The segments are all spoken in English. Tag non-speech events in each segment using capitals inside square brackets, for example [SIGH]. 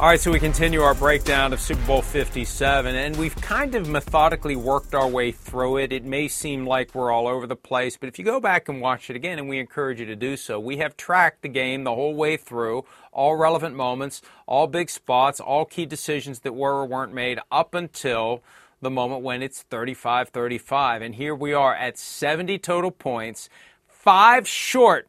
All right, so we continue our breakdown of Super Bowl 57, and we've kind of methodically worked our way through it. It may seem like we're all over the place, but if you go back and watch it again, and we encourage you to do so, we have tracked the game the whole way through, all relevant moments, all big spots, all key decisions that were or weren't made up until the moment when it's 35 35. And here we are at 70 total points, five short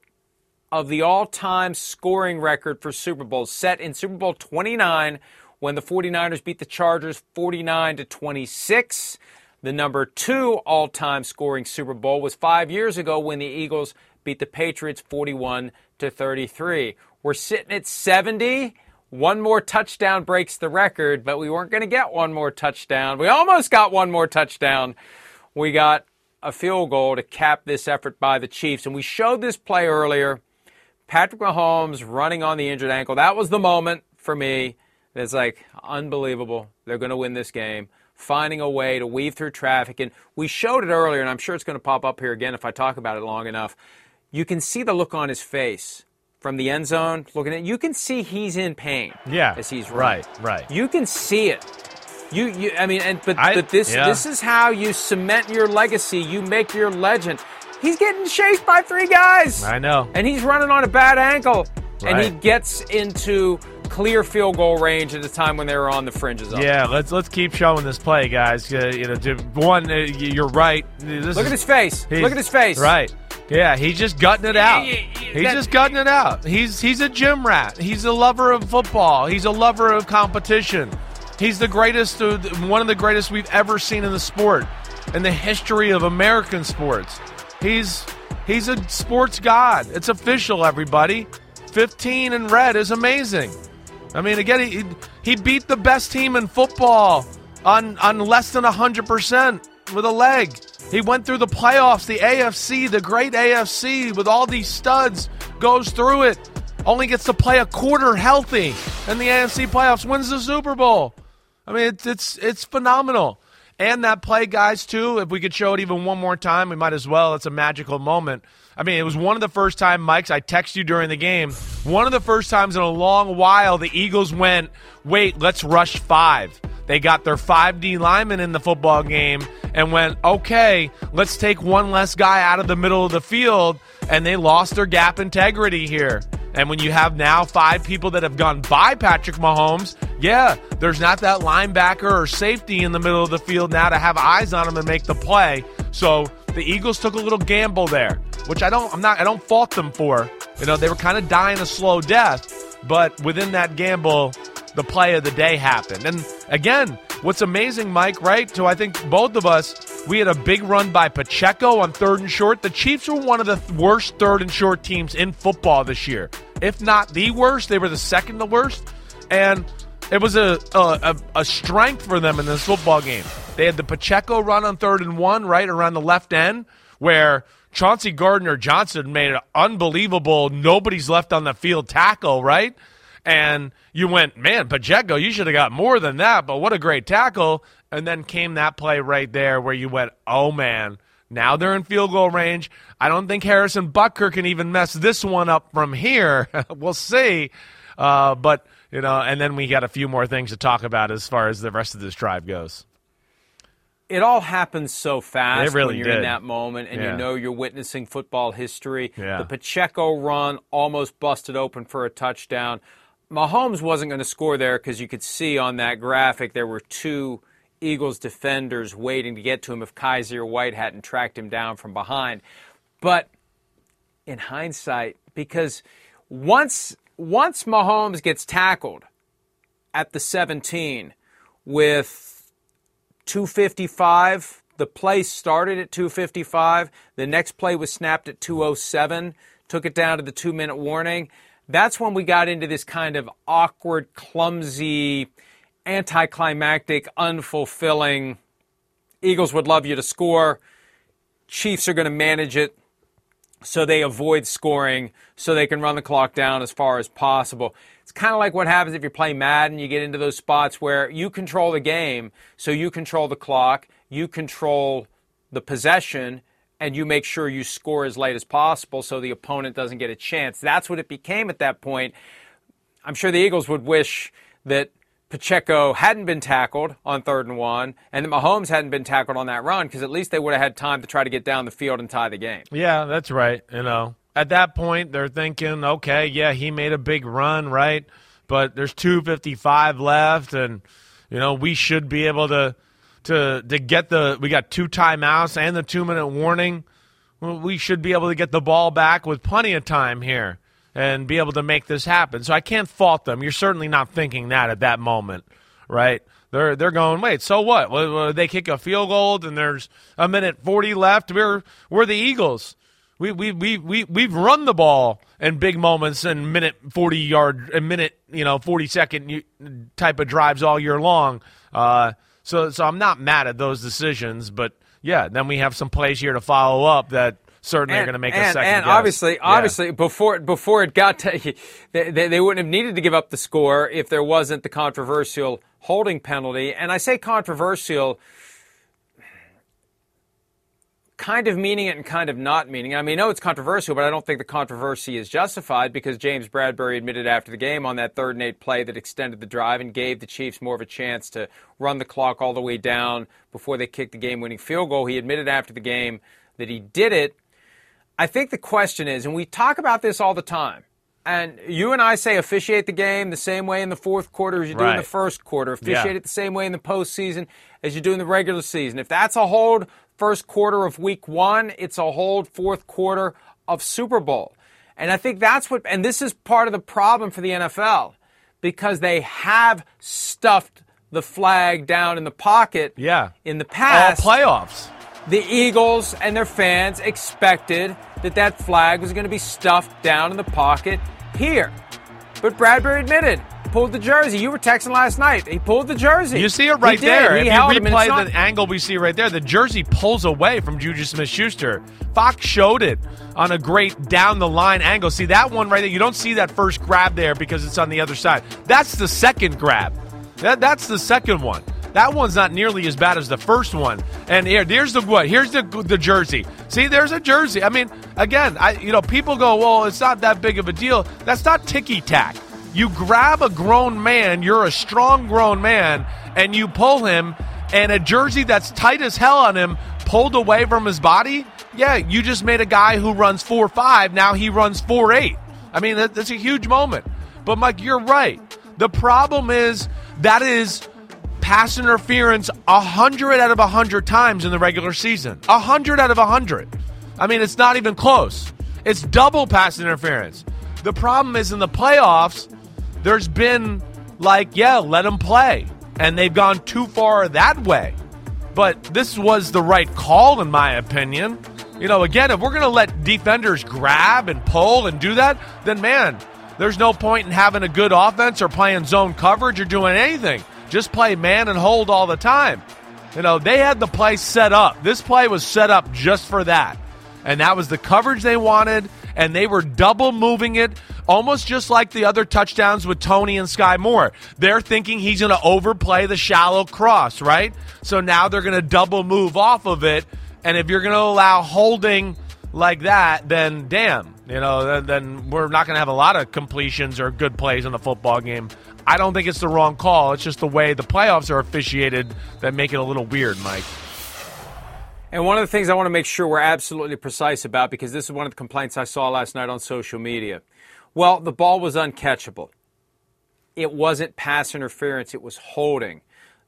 of the all time scoring record for Super Bowls set in Super Bowl 29 when the 49ers beat the Chargers 49 to 26. The number two all time scoring Super Bowl was five years ago when the Eagles beat the Patriots 41 to 33. We're sitting at 70. One more touchdown breaks the record, but we weren't going to get one more touchdown. We almost got one more touchdown. We got a field goal to cap this effort by the Chiefs. And we showed this play earlier. Patrick Mahomes running on the injured ankle. That was the moment for me. It's like unbelievable. They're going to win this game. Finding a way to weave through traffic. And we showed it earlier, and I'm sure it's going to pop up here again if I talk about it long enough. You can see the look on his face from the end zone looking at you can see he's in pain Yeah. as he's running. Right, right. You can see it. You, you I mean, and but, I- but this yeah. this is how you cement your legacy. You make your legend. He's getting chased by three guys. I know. And he's running on a bad ankle. And he gets into clear field goal range at a time when they were on the fringes of it. Yeah, let's let's keep showing this play, guys. Uh, you know, one, uh, you're right. This Look is- at his face. Look at his face. Right. Yeah, he's just gutting it out. He's that- just gutting it out. He's he's a gym rat. He's a lover of football. He's a lover of competition. He's the greatest, one of the greatest we've ever seen in the sport, in the history of American sports. He's he's a sports god. It's official, everybody. Fifteen in red is amazing. I mean, again, he he beat the best team in football on on less than hundred percent with a leg. He went through the playoffs, the AFC, the great AFC, with all these studs, goes through it, only gets to play a quarter healthy in the AFC playoffs, wins the Super Bowl. I mean, it's it's it's phenomenal. And that play, guys, too. If we could show it even one more time, we might as well. It's a magical moment. I mean, it was one of the first time, Mike's. I text you during the game. One of the first times in a long while, the Eagles went, "Wait, let's rush five. They got their five D linemen in the football game and went, "Okay, let's take one less guy out of the middle of the field." And they lost their gap integrity here. And when you have now five people that have gone by Patrick Mahomes, yeah, there's not that linebacker or safety in the middle of the field now to have eyes on him and make the play. So the Eagles took a little gamble there, which I don't I'm not I don't fault them for. You know, they were kind of dying a slow death, but within that gamble, the play of the day happened. And again, what's amazing, Mike, right? To I think both of us, we had a big run by Pacheco on third and short. The Chiefs were one of the worst third and short teams in football this year. If not the worst, they were the second to worst. And It was a, a, a strength for them in this football game. They had the Pacheco run on third and one, right around the left end, where Chauncey Gardner Johnson made an unbelievable nobody's left on the field tackle, right? And you went, man, Pacheco, you should have got more than that, but what a great tackle. And then came that play right there where you went, oh man, now they're in field goal range. I don't think Harrison Butker can even mess this one up from here. [LAUGHS] we'll see. Uh, but you know, and then we got a few more things to talk about as far as the rest of this drive goes. It all happens so fast really when you're did. in that moment and Yeah. you know you're witnessing football history. Yeah. The Pacheco run almost busted open for a touchdown. Mahomes wasn't going to score there because you could see on that graphic there were two Eagles defenders waiting to get to him if Kyzir White hadn't tracked him down from behind. But in hindsight, because once once Mahomes gets tackled at the 17 with 255, the play started at 255. The next play was snapped at 207, took it down to the two minute warning. That's when we got into this kind of awkward, clumsy, anticlimactic, unfulfilling. Eagles would love you to score. Chiefs are going to manage it so they avoid scoring so they can run the clock down as far as possible. It's kind of like what happens if you play Madden. You get into those spots where you control the game, so you control the clock, you control the possession, and you make sure you score as late as possible so the opponent doesn't get a chance. That's what it became at that point. I'm sure the Eagles would wish that Pacheco hadn't been tackled on third and one, and that Mahomes hadn't been tackled on that run because at least they would have had time to try to get down the field and tie the game. Yeah, that's right. You know, at that point, they're thinking, okay, yeah, he made a big run, right? But there's 255 left, and you know we should be able to to to get the. We got two timeouts and the two minute warning. We should be able to get the ball back with plenty of time here and be able to make this happen. So I can't fault them. You're certainly not thinking that at that moment, right? They're they're going, wait, so what? They kick a field goal and there's a minute 40 left. We're we're the Eagles. We we we we we've run the ball in big moments and minute 40 yard a minute, you know, 40 second type of drives all year long. Uh, so so I'm not mad at those decisions, but yeah, then we have some plays here to follow up that certainly are going to make and, a second and guess. obviously, Yeah. obviously, before before it got to, [LAUGHS] they, they, they wouldn't have needed to give up the score if there wasn't the controversial holding penalty. And I say controversial, kind of meaning it and kind of not meaning. it. I mean, I know it's controversial, but I don't think the controversy is justified because James Bradberry admitted after the game on that third and eight play that extended the drive and gave the Chiefs more of a chance to run the clock all the way down before they kicked the game-winning field goal. He admitted after the game that he did it. I think the question is, and we talk about this all the time, and you and I say officiate the game the same way in the fourth quarter as you do in the first quarter. Officiate Yeah. it the same way in the postseason as you do in the regular season. If that's a hold first quarter of week one, it's a hold fourth quarter of Super Bowl. And I think that's what, and this is part of the problem for the NFL because they have stuffed the flag down in the pocket Yeah. in the all past playoffs. the Eagles and their fans expected that that flag was going to be stuffed down in the pocket here. But Bradberry admitted, pulled the jersey. You were texting last night. He pulled the jersey. You see it right there. He if you held him, replay not- the angle we see right there, the jersey pulls away from Juju Smith Schuster. Fox showed it on a great down the line angle. See that one right there? You don't see that first grab there because it's on the other side. That's the second grab. That, that's the second one. That one's not nearly as bad as the first one. And here, here's the what? Here's the the jersey. See, there's a jersey. I mean, again, I you know, people go, well, it's not that big of a deal. That's not ticky tack. You grab a grown man, you're a strong grown man, and you pull him, and a jersey that's tight as hell on him pulled away from his body. Yeah, you just made a guy who runs four five. Now he runs four eight. I mean, that, that's a huge moment. But Mike, you're right. The problem is that is pass interference hundred out of hundred times in the regular season. Hundred out of hundred. I mean, it's not even close. It's double pass interference. The problem is in the playoffs, there's been like, yeah, let them play, and they've gone too far that way. But this was the right call, in my opinion. You know, again, if we're going to let defenders grab and pull and do that, then man, There's no point in having a good offense or playing zone coverage or doing anything. Just play man and hold all the time. You know, they had the play set up. This play was set up just for that. And that was the coverage they wanted, and they were double moving it, almost just like the other touchdowns with Toney and Sky Moore. They're thinking he's going to overplay the shallow cross, right? So now they're going to double move off of it. And if you're going to allow holding like that, then damn, you know, then, then we're not going to have a lot of completions or good plays in the football game. I don't think it's the wrong call. It's just the way the playoffs are officiated that make it a little weird, Mike. And one of the things I want to make sure we're absolutely precise about, because this is one of the complaints I saw last night on social media. Well, the ball was uncatchable. It wasn't pass interference, it was holding.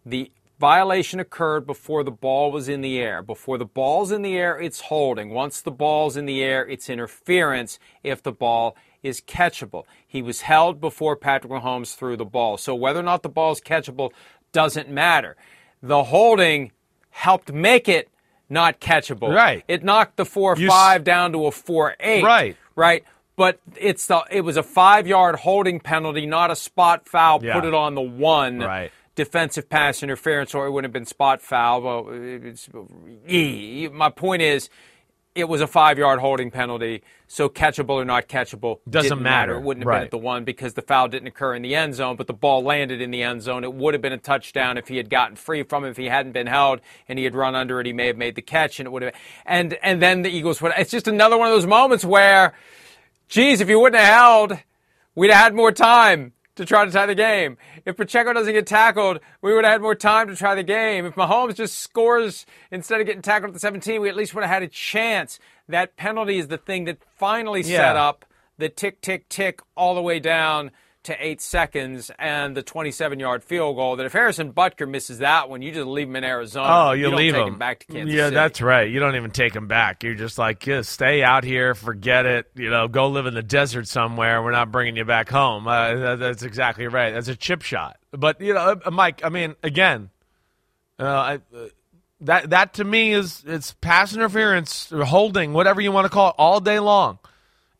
The violation occurred before the ball was in the air. Before the ball's in the air, it's holding. Once the ball's in the air, it's interference if the ball is catchable. He was held before Patrick Mahomes threw the ball. So whether or not the ball is catchable doesn't matter. The holding helped make it not catchable. Right. It knocked the 4 5 down to a 4 8. Right. Right. But it's the it was a five yard holding penalty, not a spot foul. Yeah. Put it on the one. Right. Defensive pass interference, or it would have been spot foul. Well, it's, my point is, it was a five yard holding penalty, so catchable or not catchable Doesn't didn't matter. It wouldn't have Right. been at the one because the foul didn't occur in the end zone, but the ball landed in the end zone. It would have been a touchdown if he had gotten free from it, if he hadn't been held and he had run under it. He may have made the catch, and it would have. And and then the Eagles would. It's just another one of those moments where, geez, if you wouldn't have held, we'd have had more time to try to tie the game. If Pacheco doesn't get tackled, we would have had more time to try the game. If Mahomes just scores instead of getting tackled at the 17, we at least would have had a chance. That penalty is the thing that finally set up the tick, tick, tick all the way down to eight seconds and the 27 yard field goal. That if Harrison Butker misses that one, you just leave him in Arizona. Oh, you, don't leave take him. him back to Kansas yeah, City. that's right. You don't even take him back. You're just like, just stay out here, forget it. You know, go live in the desert somewhere. We're not bringing you back home. Uh, that's exactly right. That's a chip shot. But you know, uh, Mike. I mean, again, uh, I, uh, that that to me is it's pass interference, or holding, whatever you want to call it, all day long.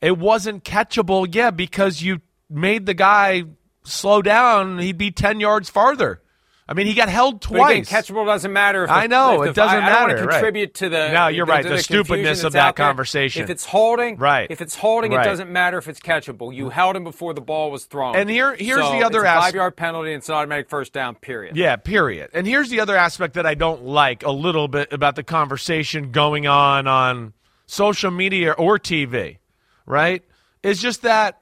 It wasn't catchable, yeah, because you made the guy slow down. He'd be ten yards farther. I mean, he got held twice. again, catchable doesn't matter. If the, I know, it the- doesn't I, I don't want matter, to right. contribute to the. No, you're right, to the stupidness of that conversation. If it's holding, Right. If it's holding, Right. it doesn't matter if it's catchable. You held him before the ball was thrown. And here- here's So the other it's a as- five yard penalty. and It's an automatic first down. Period. Yeah, period. And here's the other aspect that I don't like a little bit about the conversation going on on social media or TV, right? It's just that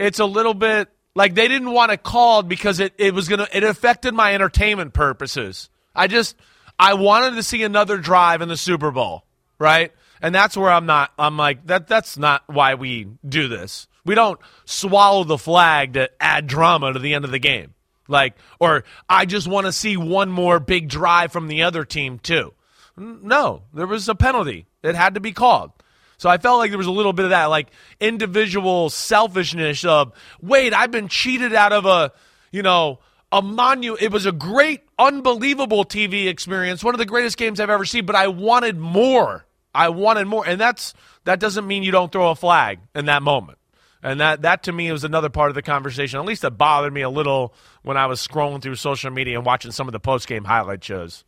it's a little bit like they didn't want it called because it, it was to, it affected my entertainment purposes. I just, I wanted to see another drive in the Super Bowl, right? And that's where I'm not, I'm like, that, that's not why we do this. We don't swallow the flag to add drama to the end of the game. Like, or I just want to see one more big drive from the other team, too. No, there was a penalty. It had to be called. So I felt like there was a little bit of that, like individual selfishness of, wait, I've been cheated out of a, you know, a monu. It was a great, unbelievable TV experience, one of the greatest games I've ever seen. But I wanted more. I wanted more, and that's that doesn't mean you don't throw a flag in that moment. And that, that to me was another part of the conversation. At least it bothered me a little when I was scrolling through social media and watching some of the post game highlight shows.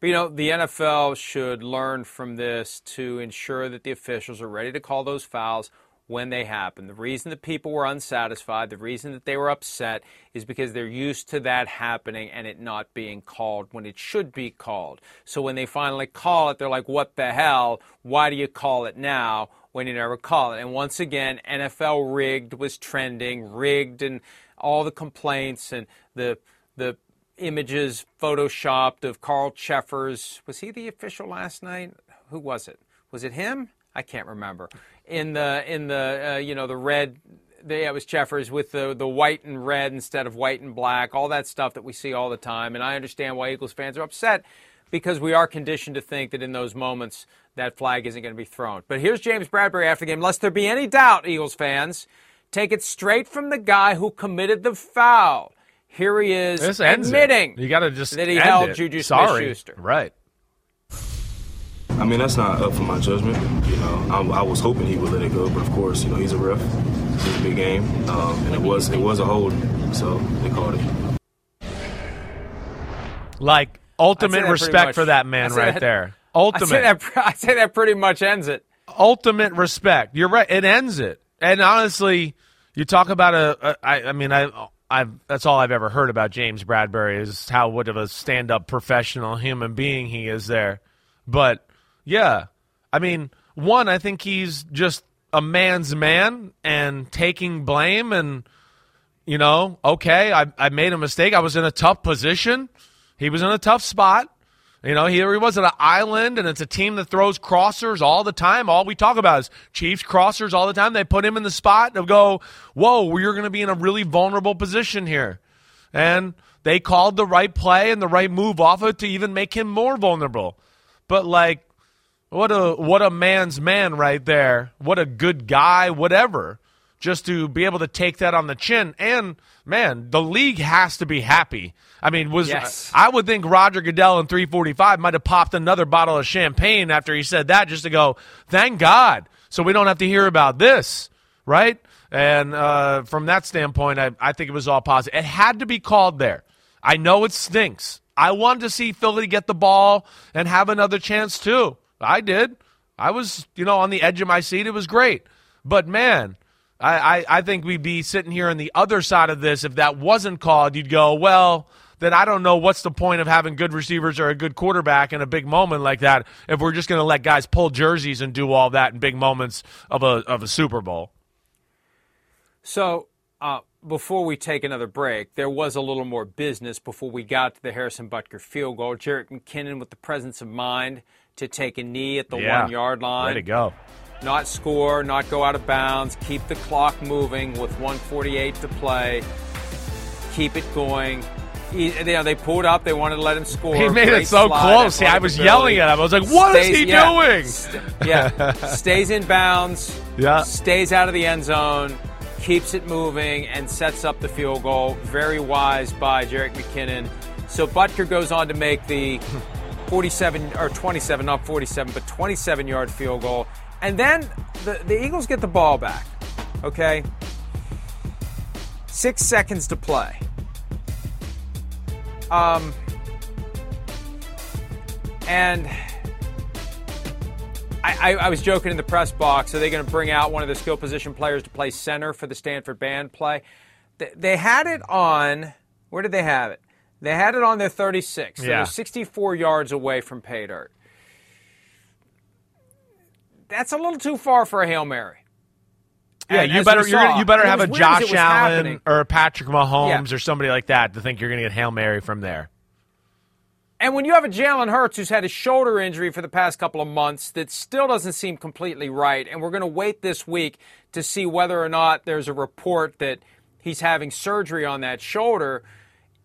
But you know, the NFL should learn from this to ensure that the officials are ready to call those fouls when they happen. The reason that people were unsatisfied, the reason that they were upset, is because they're used to that happening and it not being called when it should be called. So when they finally call it, they're like, what the hell? Why do you call it now when you never call it? And once again, NFL rigged was trending, rigged and all the complaints and the the images photoshopped of Carl Cheffers. Was he the official last night? Who was it? Was it him? I can't remember. In the in the uh, you know the red. The, yeah, it was Cheffers with the the white and red instead of white and black. All that stuff that we see all the time, and I understand why Eagles fans are upset because we are conditioned to think that in those moments that flag isn't going to be thrown. But here's James Bradberry after the game. Lest there be any doubt, Eagles fans, take it straight from the guy who committed the foul. Here he is This ends it. admitting You got to just that he held it. Juju Sorry. Smith-Schuster. Right. I mean, that's not up for my judgment. You know, I, I was hoping he would let it go, but of course, you know, he's a ref. This is a big game, um, and it was it was a hold, so they called it. Like ultimate respect much- for that man right that- there. I Ultimate. say that. [LAUGHS] I say that pretty much ends it. ultimate respect. You're right. It ends it. And honestly, you talk about a. a I, I mean, I. I've, that's all I've ever heard about James Bradberry is how what of a stand-up professional human being he is there. But yeah, I mean, one, I think he's just a man's man and taking blame and you know, okay, I, I made a mistake. I was in a tough position. He was in a tough spot. You know, here he was at an island, and it's a team that throws crossers all the time. All we talk about is Chiefs crossers all the time. They put him in the spot to go, whoa, you're going to be in a really vulnerable position here. And they called the right play and the right move off of it to even make him more vulnerable. But like, what a what a man's man right there. What a good guy, whatever. Just to be able to take that on the chin. And man, the league has to be happy. I mean, was Yes. I would think Roger Goodell in 345 might have popped another bottle of champagne after he said that just to go, thank God. So we don't have to hear about this, right? And uh, from that standpoint, I, I think it was all positive. It had to be called there. I know it stinks. I wanted to see Philly get the ball and have another chance too. I did. I was, you know, on the edge of my seat. It was great. But man, I, I, I think we'd be sitting here on the other side of this. If that wasn't called, you'd go, well, then I don't know what's the point of having good receivers or a good quarterback in a big moment like that if we're just going to let guys pull jerseys and do all that in big moments of a, of a Super Bowl. So, uh, before we take another break, there was a little more business before we got to the Harrison Butker field goal. Jerick McKinnon with the presence of mind to take a knee at the Yeah. one yard line. Way to go. Not score, not go out of bounds, keep the clock moving with 148 to play. Keep it going. He, you know, they pulled up. They wanted to let him score. He made Great it so close. See, I was yelling at him. I was like, "What is Stays- he yeah, doing?" st- yeah, [LAUGHS] stays in bounds. Yeah. stays out of the end zone, keeps it moving, and sets up the field goal. Very wise by Jerick McKinnon. So Butker goes on to make the 47 or 27, not 47, but 27 yard field goal. And then the, the Eagles get the ball back. Okay. Six seconds to play. Um, and I, I, I was joking in the press box. Are they going to bring out one of the skill position players to play center for the Stanford band play? They, they had it on. Where did they have it? They had it on their 36. They Yeah. were 64 yards away from pay dirt. That's a little too far for a hail mary. Yeah, And you better we you're gonna, you better have a was weird as it Josh Allen happening. or a Patrick Mahomes Yeah. or somebody like that to think you're going to get hail mary from there. And when you have a Jalen Hurts who's had a shoulder injury for the past couple of months that still doesn't seem completely right, and we're going to wait this week to see whether or not there's a report that he's having surgery on that shoulder,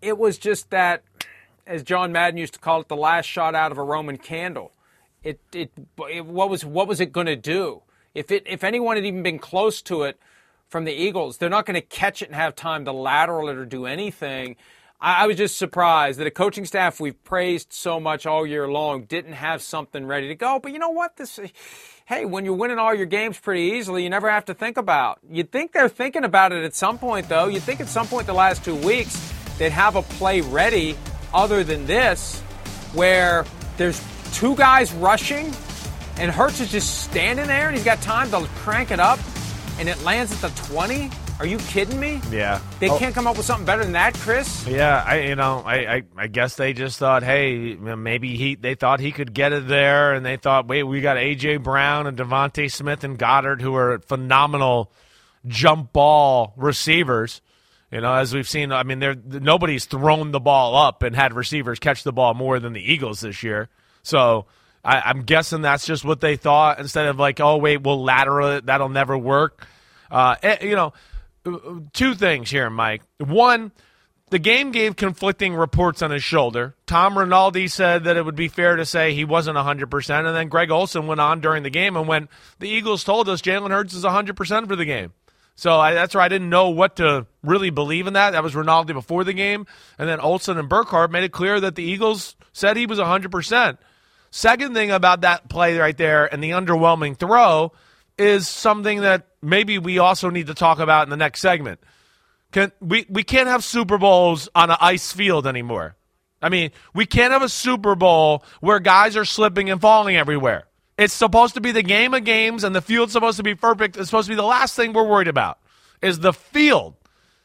it was just that, as John Madden used to call it, the last shot out of a Roman candle. It, it, it what was what was it going to do? If it if anyone had even been close to it from the Eagles, they're not going to catch it and have time to lateral it or do anything. I, I was just surprised that a coaching staff we've praised so much all year long didn't have something ready to go. But you know what? This, hey, when you're winning all your games pretty easily, you never have to think about. You'd think they're thinking about it at some point, though. You'd think at some point the last two weeks they'd have a play ready other than this, where there's two guys rushing and Hurts is just standing there and he's got time to crank it up and it lands at the 20? Are you kidding me? Yeah. They Oh. can't come up with something better than that, Chris? Yeah, I you know I, I I guess they just thought, hey, maybe he they thought he could get it there, and they thought, wait, we got AJ Brown and DeVonta Smith and Goedert who are phenomenal jump ball receivers. You know, as we've seen, I mean, there nobody's thrown the ball up and had receivers catch the ball more than the Eagles this year. So I, I'm guessing that's just what they thought instead of like, oh wait, we'll lateral it, that'll never work. Uh, eh, you know, two things here, Mike. One, the game gave conflicting reports on his shoulder. Tom Rinaldi said that it would be fair to say he wasn't 100%. And then Greg Olsen went on during the game and went, The Eagles told us Jalen Hurts is 100% for the game. So I, that's where I didn't know what to really believe in that. That was Rinaldi before the game. And then Olsen and Burkhardt made it clear that the Eagles said he was 100%. Second thing about that play right there and the underwhelming throw is something that maybe we also need to talk about in the next segment. Can we we can't have Super Bowls on an ice field anymore. I mean, we can't have a Super Bowl where guys are slipping and falling everywhere. It's supposed to be the game of games and the field's supposed to be perfect. It's supposed to be the last thing we're worried about is the field.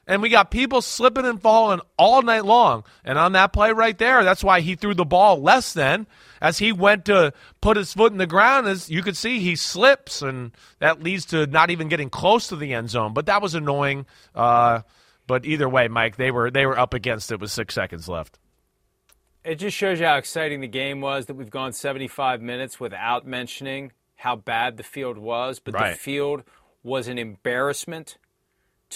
And we got people slipping and falling all night long. And on that play right there, that's why he threw the ball less than as he went to put his foot in the ground. As you could see, he slips, and that leads to not even getting close to the end zone. But that was annoying. Uh, but either way, Mike, they were they were up against it with six seconds left. It just shows you how exciting the game was that we've gone 75 minutes without mentioning how bad the field was. But Right. the field was an embarrassment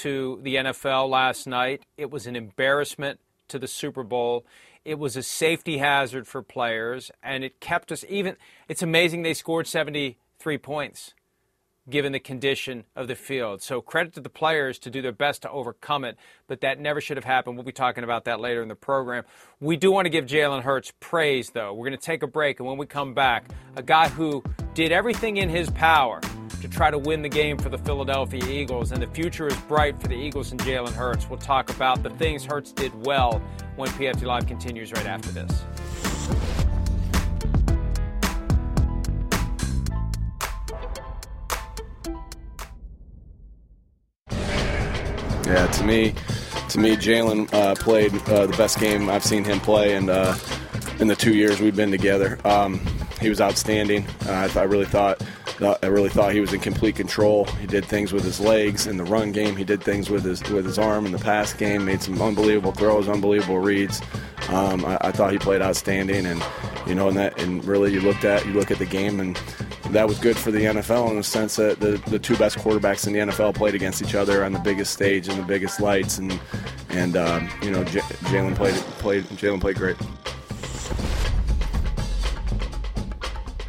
to the NFL last night. It was an embarrassment to the Super Bowl. It was a safety hazard for players, and it kept us even. It's amazing they scored 73 points given the condition of the field. So credit to the players to do their best to overcome it, but that never should have happened. We'll be talking about that later in the program. We do want to give Jalen Hurts praise, though. We're going to take a break, and when we come back, a guy who did everything in his power to try to win the game for the Philadelphia Eagles, and the future is bright for the Eagles and Jalen Hurts. We'll talk about the things Hurts did well when PFT Live continues right after this. Yeah, to me, to me, Jalen uh, played uh, the best game I've seen him play, and uh, in the two years we've been together, um, he was outstanding. Uh, I, I really thought, I really thought he was in complete control. He did things with his legs in the run game. He did things with his with his arm in the pass game. Made some unbelievable throws, unbelievable reads. Um, I, I thought he played outstanding, and you know, and that, and really, you looked at you look at the game and that was good for the NFL in the sense that the, the two best quarterbacks in the NFL played against each other on the biggest stage and the biggest lights, and and um, you know J- Jalen played played Jalen played great.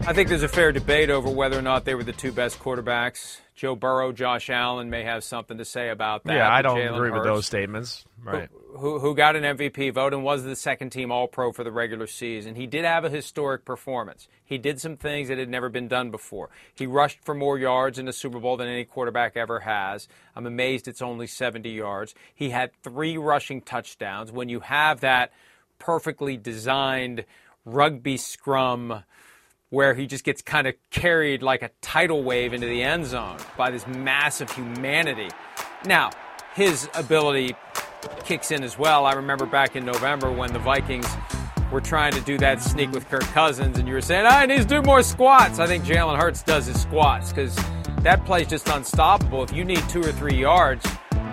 I think there's a fair debate over whether or not they were the two best quarterbacks. Joe Burrow, Josh Allen may have something to say about that. yeah, I don't Jalen agree with those statements. Right. Who, who got an MVP vote and was the second team All Pro for the regular season. He did have a historic performance. He did some things that had never been done before. He rushed for more yards in the Super Bowl than any quarterback ever has. I'm amazed it's only 70 yards. He had three rushing touchdowns. When you have that perfectly designed rugby scrum where he just gets kind of carried like a tidal wave into the end zone by this massive humanity. Now, his ability kicks in as well. I remember back in November when the Vikings were trying to do that sneak with Kirk Cousins, and you were saying, "I need to do more squats." I think Jalen Hurts does his squats because that play's just unstoppable. If you need two or three yards,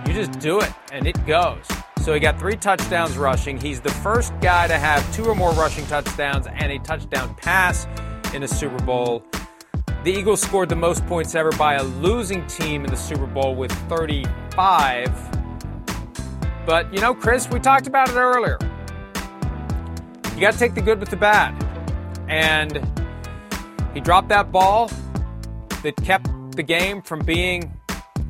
you just do it, and it goes. So he got three touchdowns rushing. He's the first guy to have two or more rushing touchdowns and a touchdown pass in a Super Bowl. The Eagles scored the most points ever by a losing team in the Super Bowl with 35. But, you know, Chris, we talked about it earlier. You got to take the good with the bad. And he dropped that ball that kept the game from being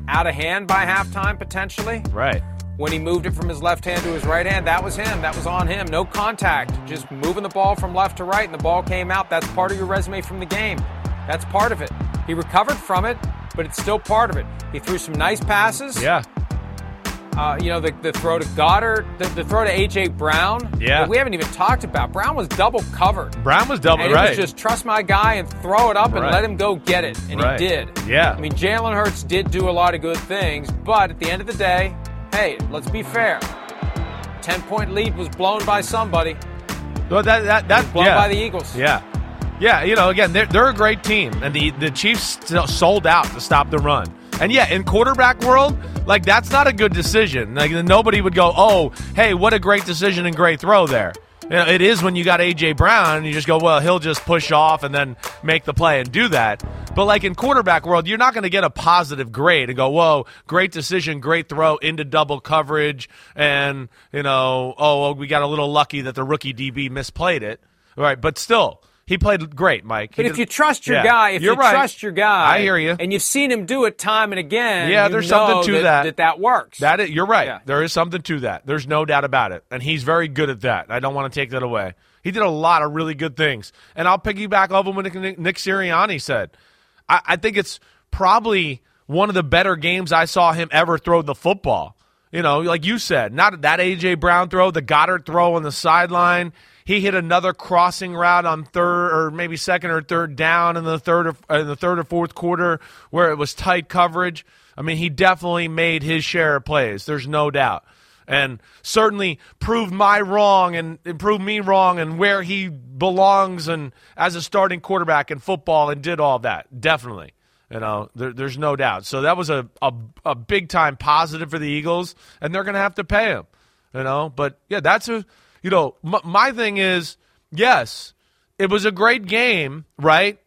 out of hand by halftime, potentially. Right. When he moved it from his left hand to his right hand, that was him. That was on him. No contact. Just moving the ball from left to right, and the ball came out. That's part of your resume from the game. That's part of it. He recovered from it, but it's still part of it. He threw some nice passes. Yeah. Uh, you know, the, the throw to Goedert, the, the throw to A.J. Brown. Yeah. we haven't even talked about. Brown was double covered. Brown was double And right. was just trust my guy and throw it up and Right. let him go get it. And Right. he did. Yeah. I mean, Jalen Hurts did do a lot of good things, but at the end of the day, hey, let's be fair. 10 point lead was blown by somebody, Well, that that that blown yeah. by the Eagles. Yeah. Yeah, you know, again, they're, they're a great team, and the, the Chiefs sold out to stop the run. And yeah, in quarterback world, like that's not a good decision. Like nobody would go, "Oh, hey, what a great decision and great throw there." You know, it is when you got AJ Brown, and you just go, "Well, he'll just push off and then make the play and do that." But like in quarterback world, you're not going to get a positive grade and go, "Whoa, great decision, great throw into double coverage," and you know, "Oh, well, we got a little lucky that the rookie DB misplayed it." All right, but still, he played great, Mike. He But if did- you trust your Yeah. guy, if You're you right. trust your guy, I hear you. and you've seen him do it time and again, Yeah, there's something to that, that. that works. That is, you're right. Yeah. There is something to that. There's no doubt about it, and he's very good at that. I don't want to take that away. He did a lot of really good things, and I'll piggyback off of what Nick, Nick Sirianni said. I, I think it's probably one of the better games I saw him ever throw the football. You know, like you said, not that AJ Brown throw, the Goedert throw on the sideline. He hit another crossing route on third or maybe second or third down in the third or in the third or fourth quarter where it was tight coverage. I mean, he definitely made his share of plays. There's no doubt. And certainly proved my wrong and, proved me wrong and where he belongs and as a starting quarterback in football and did all that. Definitely. You know, there, there's no doubt. So that was a, a, a big time positive for the Eagles, and they're going to have to pay him. You know, but yeah, that's a, you know, m- my thing is, yes, it was a great game, right?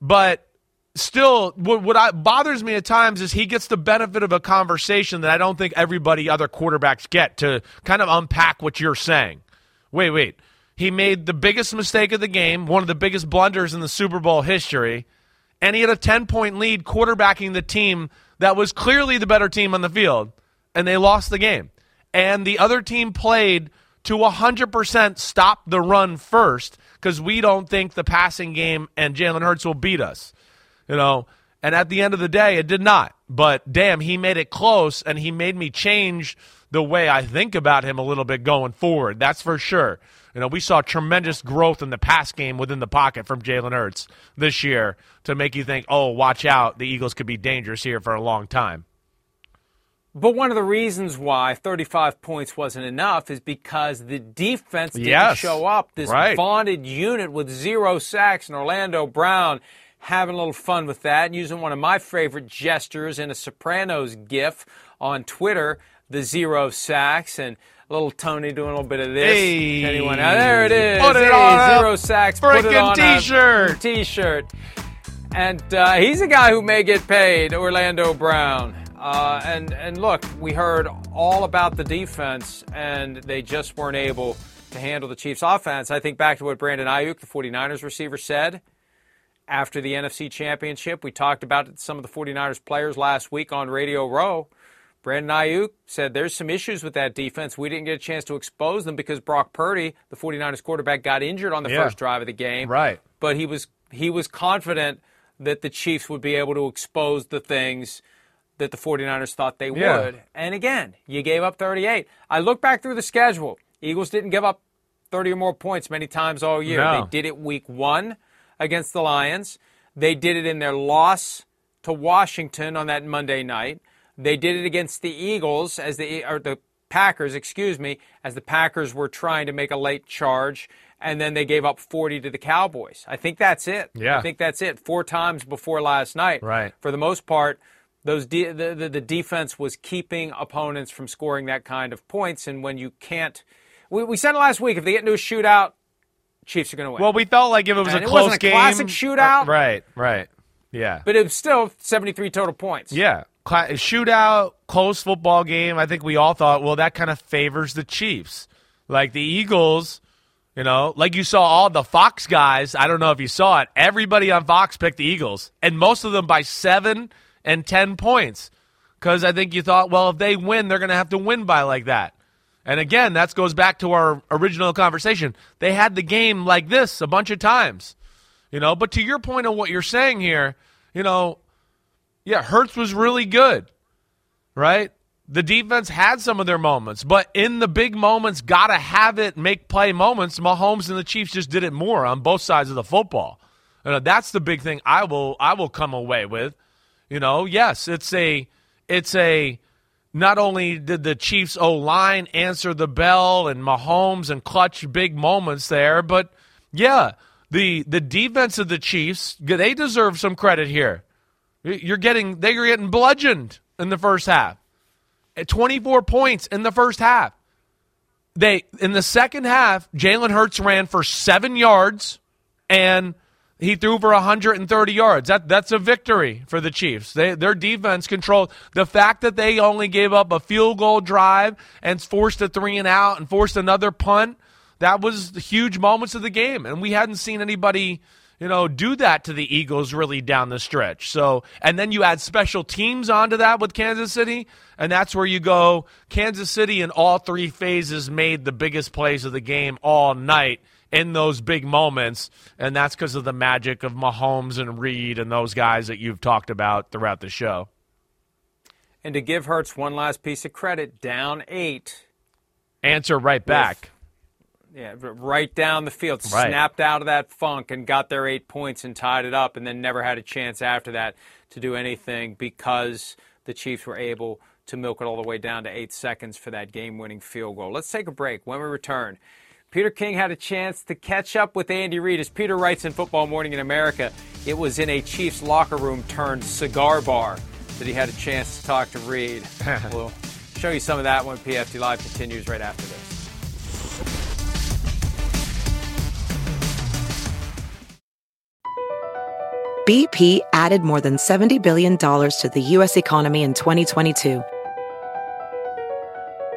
But still, what, what I, bothers me at times is he gets the benefit of a conversation that I don't think everybody, other quarterbacks get to kind of unpack what you're saying. Wait, wait. He made the biggest mistake of the game, one of the biggest blunders in the Super Bowl history and he had a 10 point lead quarterbacking the team that was clearly the better team on the field, and they lost the game. And the other team played to 100% stop the run first because we don't think the passing game and Jalen Hurts will beat us. You know, and at the end of the day, it did not. But damn, he made it close, and he made me change the way I think about him a little bit going forward. That's for sure. You know, we saw tremendous growth in the pass game within the pocket from Jalen Hurts this year to make you think, oh, watch out, the Eagles could be dangerous here for a long time. But one of the reasons why 35 points wasn't enough is because the defense didn't Yes. show up. This Right. vaunted unit with zero sacks and Orlando Brown having a little fun with that and using one of my favorite gestures in a Sopranos gif on Twitter, the zero sacks and little Tony doing a little bit of this. Hey. Anyone? Ah, there it is. Put it Hey, on a zero sacks. Put it freaking on a t-shirt. T-shirt. And uh, he's a guy who may get paid, Orlando Brown. Uh, and and look, we heard all about the defense, and they just weren't able to handle the Chiefs' offense. I think back to what Brandon Aiyuk, the 49ers receiver, said after the NFC Championship. We talked about some of the 49ers players last week on Radio Row. Brandon Aiyuk said there's some issues with that defense. We didn't get a chance to expose them because Brock Purdy, the 49ers quarterback, got injured on the Yeah. first drive of the game. Right. But he was he was confident that the Chiefs would be able to expose the things that the 49ers thought they Yeah. would. And again, you gave up 38. I look back through the schedule. Eagles didn't give up 30 or more points many times all year. No. They did it week 1 against the Lions. They did it in their loss to Washington on that Monday night. They did it against the Eagles as the or the Packers, excuse me, as the Packers were trying to make a late charge and then they gave up 40 to the Cowboys. I think that's it. Yeah. I think that's it. Four times before last night. Right. For the most part, those de- the, the the defense was keeping opponents from scoring that kind of points and when you can't we, we said it last week if they get into a shootout Chiefs are going to win. Well, we felt like if it was And a it close wasn't a game, classic shootout. Uh, right? Right. Yeah. but it was still 73 total points. Yeah. Cla- Shootout, close football game. I think we all thought, well, that kind of favors the Chiefs. Like the Eagles, you know, like you saw all the Fox guys. I don't know if you saw it. Everybody on Fox picked the Eagles, and most of them by seven and 10 points. Because I think you thought, well, if they win, they're going to have to win by like that. And again, that goes back to our original conversation. They had the game like this a bunch of times, you know. But to your point of what you're saying here, you know, yeah, Hurts was really good, right? The defense had some of their moments, but in the big moments, gotta have it, make play moments. Mahomes and the Chiefs just did it more on both sides of the football. Know, that's the big thing I will I will come away with. You know, yes, it's a it's a not only did the Chiefs O line answer the bell and Mahomes and clutch big moments there, but yeah, the the defense of the Chiefs they deserve some credit here. You're getting they're getting bludgeoned in the first half. At 24 points in the first half. They in the second half, Jalen Hurts ran for seven yards and he threw for 130 yards. That that's a victory for the Chiefs. They, their defense controlled the fact that they only gave up a field goal drive and forced a three and out and forced another punt. That was the huge moments of the game, and we hadn't seen anybody, you know, do that to the Eagles really down the stretch. So, and then you add special teams onto that with Kansas City, and that's where you go. Kansas City in all three phases made the biggest plays of the game all night in those big moments, and that's because of the magic of Mahomes and Reid and those guys that you've talked about throughout the show. And to give Hurts one last piece of credit, down eight. Answer right back. With, yeah, right down the field, right. snapped out of that funk and got their eight points and tied it up, and then never had a chance after that to do anything because the Chiefs were able to milk it all the way down to eight seconds for that game winning field goal. Let's take a break. When we return, Peter King had a chance to catch up with Andy Reid. As Peter writes in Football Morning in America, it was in a Chiefs locker room turned cigar bar that he had a chance to talk to Reid. [LAUGHS] we'll show you some of that when PFT Live continues right after this. BP added more than $70 billion to the U.S. economy in 2022.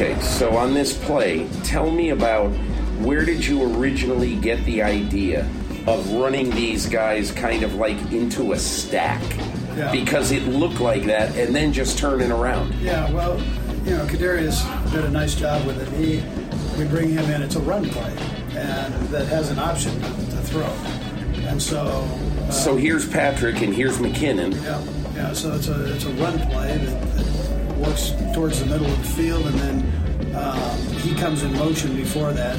Okay, so on this play, tell me about where did you originally get the idea of running these guys kind of like into a stack? Yeah. Because it looked like that and then just turning around. Yeah, well, you know, Kadarius did a nice job with it. He, we bring him in. It's a run play, and that has an option to throw. And so. Uh, so here's Patrick, and here's McKinnon. Yeah, yeah. So it's a it's a run play that, that works towards the middle of the field, and then um, he comes in motion before that,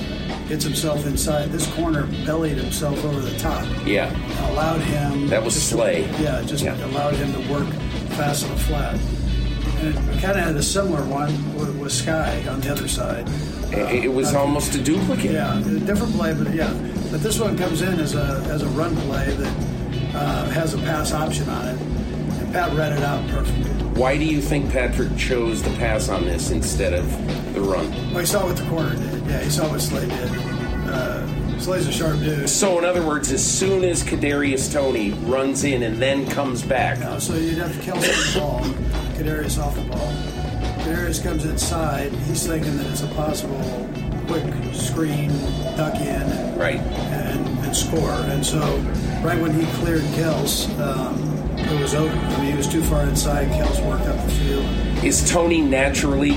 gets himself inside. This corner bellied himself over the top. Yeah. Allowed him. That was Slay. Yeah, just yeah. allowed him to work fast and flat and it kind of had a similar one with, with Skyy on the other side. It, it was uh, almost a duplicate. Yeah, a different play, but yeah. But this one comes in as a as a run play that uh, has a pass option on it, and Pat read it out perfectly. Why do you think Patrick chose to pass on this instead of the run? Well, he saw what the corner did. Yeah, he saw what Slay did. Uh, Slay's a sharp dude. So, in other words, as soon as Kadarius Toney runs in and then comes back, no, so you'd have Kelce the ball. Kadarius off the ball. Kadarius comes inside. He's thinking that it's a possible quick screen, duck in, and, right, and, and score. And so, right when he cleared Kels, um, it was over. I mean, he was too far inside. Kels worked up the field. Is Toney naturally,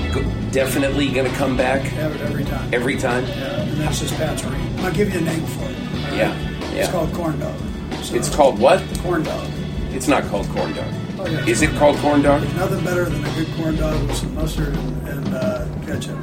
definitely going to come back every, every, time? Every time. Yeah, and that's just Pat's read. I'll give you a name for it. Right? Yeah, yeah. It's called corn dog. So, it's called what? Corn dog. It's not called corn dog. Is it called corn dog? There's nothing better than a good corn dog with some mustard and, and uh, ketchup.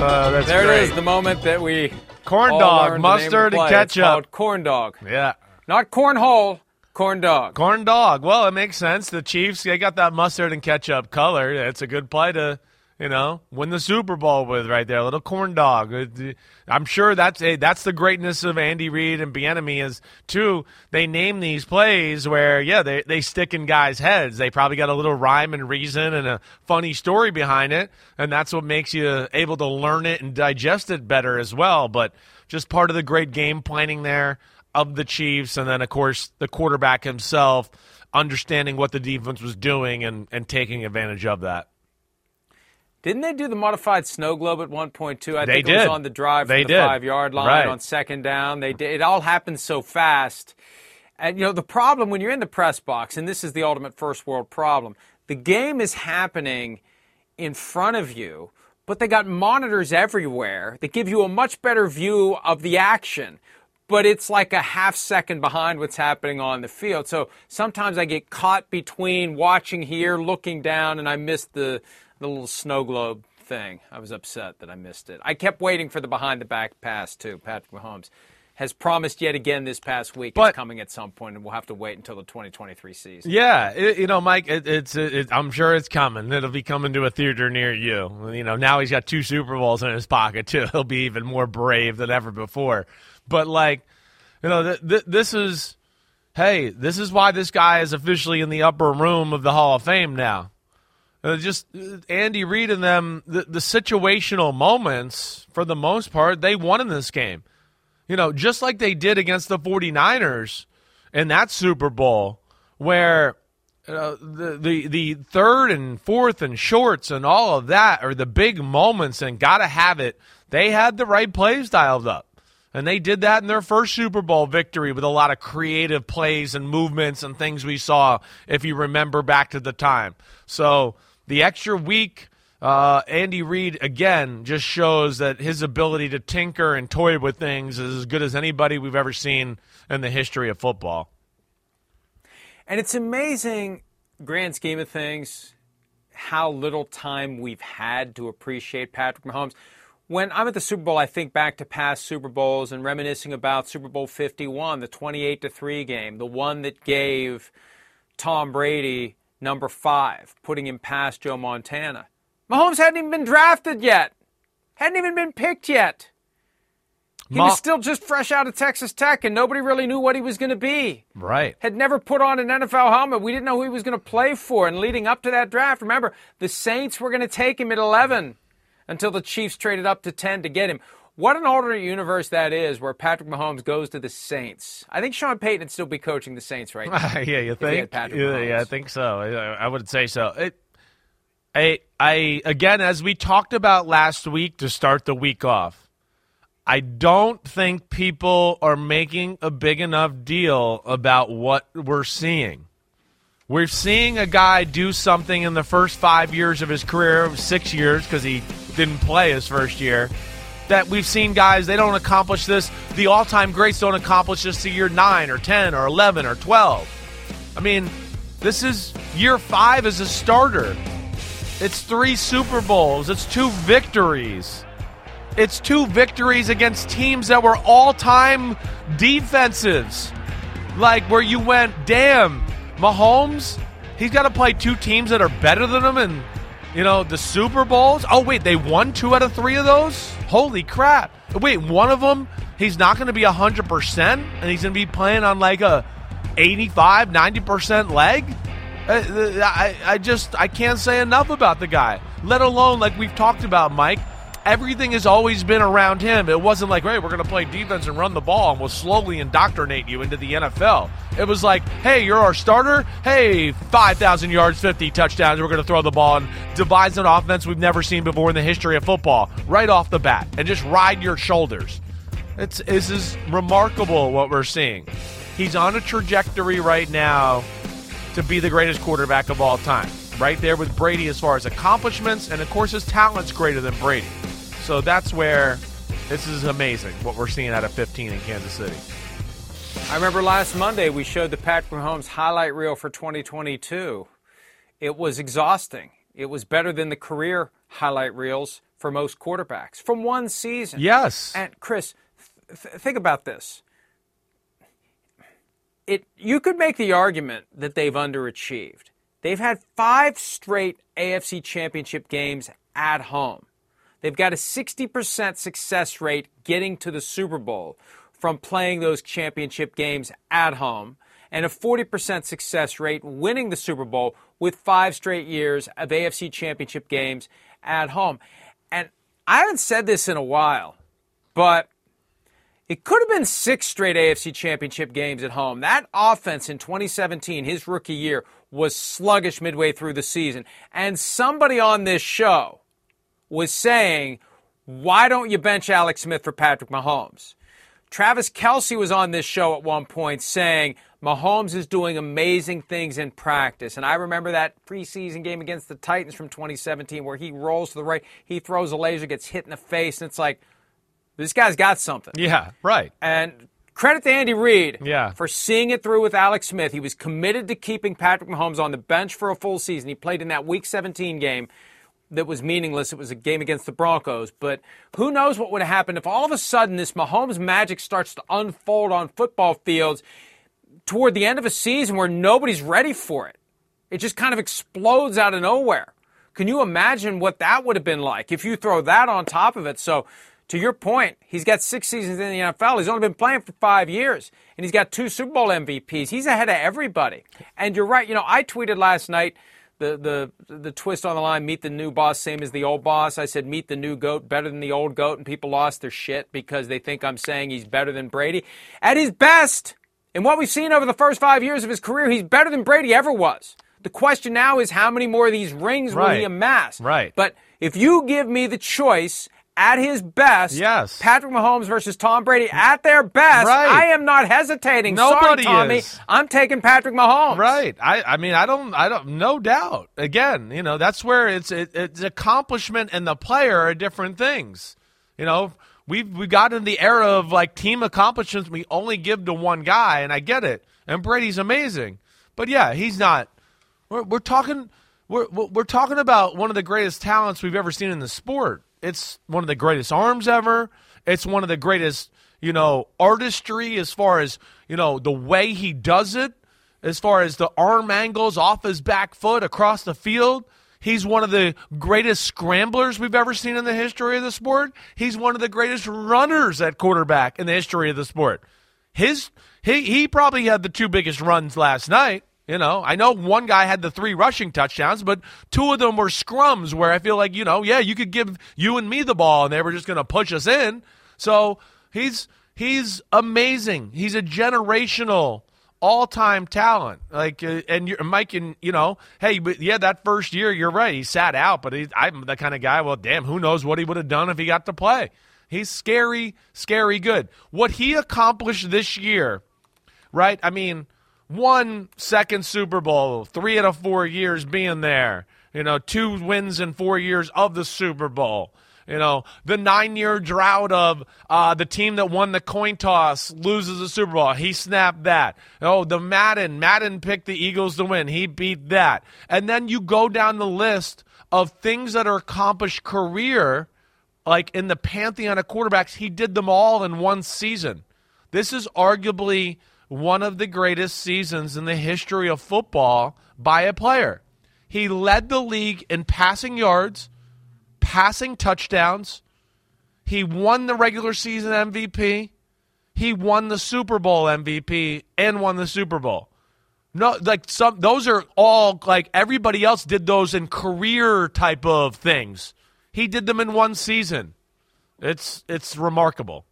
Uh, that's there great. it is, the moment that we corn dog, mustard, and ketchup. corn dog. Yeah, not cornhole. Corn dog. Corn dog. Well, it makes sense. The Chiefs, they got that mustard and ketchup color. It's a good play to you know, win the Super Bowl with right there, a little corn dog. Uh, I'm sure that's a, that's the greatness of Andy Reid and Bieniemy is too. They name these plays where yeah they they stick in guys' heads. They probably got a little rhyme and reason and a funny story behind it, and that's what makes you able to learn it and digest it better as well. But just part of the great game planning there of the Chiefs, and then of course the quarterback himself understanding what the defense was doing and, and taking advantage of that. Didn't they do the modified snow globe at one point too? I They think it was on the drive They from the did. five yard line Right. on second down. They did. It all happened so fast. And you know the problem when you're in the press box, and this is the ultimate first world problem. The game is happening in front of you, but they got monitors everywhere that give you a much better view of the action. But it's like a half second behind what's happening on the field. So sometimes I get caught between watching here, looking down, and I miss the, the little snow globe thing. I was upset that I missed it. I kept waiting for the behind the back pass, too. Patrick Mahomes has promised yet again this past week But- it's coming at some point, and we'll have to wait until the 2023 season. Yeah, it, you know, Mike, it, it's it, I'm sure it's coming. It'll be coming to a theater near you. You know, now he's got two Super Bowls in his pocket too. [LAUGHS] He'll be even more brave than ever before. But like, you know, th- th- this is, hey, this is why this guy is officially in the upper room of the Hall of Fame now. Uh, just uh, Andy Reid and them, the, the situational moments, for the most part, they won in this game. You know, just like they did against the 49ers in that Super Bowl, where uh, the, the the third and fourth and shorts and all of that are the big moments and gotta have it. They had the right plays dialed up. And they did that in their first Super Bowl victory with a lot of creative plays and movements and things we saw, if you remember back to the time. So the extra week, uh, Andy Reid, again, just shows that his ability to tinker and toy with things is as good as anybody we've ever seen in the history of football. And it's amazing, grand scheme of things, how little time we've had to appreciate Patrick Mahomes. When I'm at the Super Bowl, I think back to past Super Bowls and reminiscing about Super Bowl 51, the 28 to 3 game, the one that gave Tom Brady number 5, putting him past Joe Montana. Mahomes hadn't even been drafted yet. Hadn't even been picked yet. He Ma- was still just fresh out of Texas Tech and nobody really knew what he was going to be Right. had never put on an NFL helmet. We didn't know who he was going to play for. And leading up to that draft, remember, the Saints were going to take him at 11 until the Chiefs traded up to 10 to get him. What an alternate universe that is where Patrick Mahomes goes to the Saints. I think Sean Payton would still be coaching the Saints right now. [LAUGHS] yeah, you if he had think? Yeah, yeah, I think so. I, I would say so. It, I, I again, as we talked about last week to start the week off, I don't think people are making a big enough deal about what we're seeing. We're seeing a guy do something in the first five years of his career, six years because he didn't play his first year. That we've seen guys, they don't accomplish this. The all time greats don't accomplish this to year nine or 10 or 11 or 12. I mean, this is year five as a starter. It's three Super Bowls, it's two victories. It's two victories against teams that were all time defensives. Like where you went, damn, Mahomes, he's got to play two teams that are better than him and, you know, the Super Bowls. Oh, wait, they won two out of three of those? Holy crap. Wait, one of them, he's not going to be 100%, and he's going to be playing on like a 85, 90% leg? Uh, I, I just I can't say enough about the guy. Let alone like we've talked about, Mike. Everything has always been around him. It wasn't like, hey, we're going to play defense and run the ball, and we'll slowly indoctrinate you into the NFL. It was like, hey, you're our starter. Hey, five thousand yards, fifty touchdowns. We're going to throw the ball and devise an offense we've never seen before in the history of football, right off the bat, and just ride your shoulders. It's this is remarkable what we're seeing. He's on a trajectory right now to be the greatest quarterback of all time. Right there with Brady as far as accomplishments, and of course his talent's greater than Brady. So that's where this is amazing what we're seeing out of 15 in Kansas City. I remember last Monday we showed the Patrick Mahomes highlight reel for 2022. It was exhausting. It was better than the career highlight reels for most quarterbacks from one season. Yes. And Chris, th- th- think about this. It you could make the argument that they've underachieved. They've had 5 straight AFC Championship games at home. They've got a 60% success rate getting to the Super Bowl from playing those championship games at home and a 40% success rate winning the Super Bowl with five straight years of AFC championship games at home. And I haven't said this in a while, but It could have been six straight AFC championship games at home. That offense in 2017, his rookie year, was sluggish midway through the season. And somebody on this show was saying, why don't you bench Alex Smith for Patrick Mahomes? Travis Kelce was on this show at one point saying Mahomes is doing amazing things in practice. And I remember that preseason game against the Titans from 2017 where he rolls to the right, he throws a laser, gets hit in the face, and it's like, this guy's got something. Yeah, right. And credit to Andy Reid Yeah. for seeing it through with Alex Smith. He was committed to keeping Patrick Mahomes on the bench for a full season. He played in that Week 17 game that was meaningless. It was a game against the Broncos. But who knows what would have happened if all of a sudden this Mahomes magic starts to unfold on football fields toward the end of a season where nobody's ready for it. It just kind of explodes out of nowhere. Can you imagine what that would have been like if you throw that on top of it? So, to your point, he's got six seasons in the NFL. He's only been playing for five years, and he's got two Super Bowl MVPs. He's ahead of everybody. And you're right. You know, I tweeted last night the the the twist on the line: meet the new boss, same as the old boss. I said meet the new goat, better than the old goat, and people lost their shit because they think I'm saying he's better than Brady. At his best, and what we've seen over the first five years of his career, he's better than Brady ever was. The question now is how many more of these rings will he amass? Right. But if you give me the choice at his best, Yes. Patrick Mahomes versus Tom Brady at their best, Right. I am not hesitating. Nobody Sorry, Tommy. is. I'm taking Patrick Mahomes. Right. I, I mean, I don't, I don't, no doubt. Again, you know, that's where it's, it, it's accomplishment and the player are different things. You know, we've, we got in the era of like team accomplishments we only give to one guy, and I get it. And Brady's amazing. But yeah, he's not, we're, we're talking, we're, we're talking about one of the greatest talents we've ever seen in the sport. It's one of the greatest arms ever. It's one of the greatest, you know, artistry as far as, you know, the way he does it, as far as the arm angles off his back foot across the field. He's one of the greatest scramblers we've ever seen in the history of the sport. He's one of the greatest runners at quarterback in the history of the sport. His he he probably had the two biggest runs last night. You know, I know one guy had the three rushing touchdowns, but two of them were scrums where I feel like, you know, yeah, you could give you and me the ball and they were just going to push us in. So he's he's amazing. He's a generational all-time talent. Like uh, and you're, Mike and you know, hey, but yeah, that first year you're right. He sat out, but he, I'm the kind of guy, well, damn, who knows what he would have done if he got to play. He's scary, scary good. What he accomplished this year, right? I mean, one second Super Bowl, three out of four years being there. You know, two wins in four years of the Super Bowl. You know, the nine year drought of uh, the team that won the coin toss loses the Super Bowl. He snapped that. Oh, the Madden. Madden picked the Eagles to win. He beat that. And then you go down the list of things that are accomplished career, like in the pantheon of quarterbacks. He did them all in one season. This is arguably one of the greatest seasons in the history of football by a player. He led the league in passing yards, passing touchdowns. He won the regular season MVP. He won the Super Bowl MVP and won the Super Bowl. No, like some those are all like everybody else did those in career type of things. He did them in one season. It's it's remarkable.